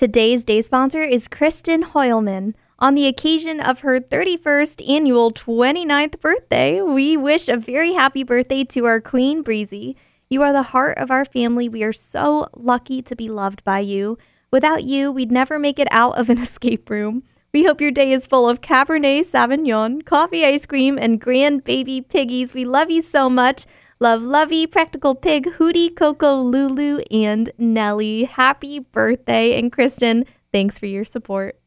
Today's day sponsor is Kristen Hoylman. On the occasion of her 31st annual 29th birthday, we wish a very happy birthday to our Queen Breezy. You are the heart of our family. We are so lucky to be loved by you. Without you, we'd never make it out of an escape room. We hope your day is full of Cabernet Sauvignon, coffee ice cream, and grand baby piggies. We love you so much. Love Lovey, Practical Pig, Hootie, Coco, Lulu, and Nellie. Happy birthday. And Kristen, thanks for your support.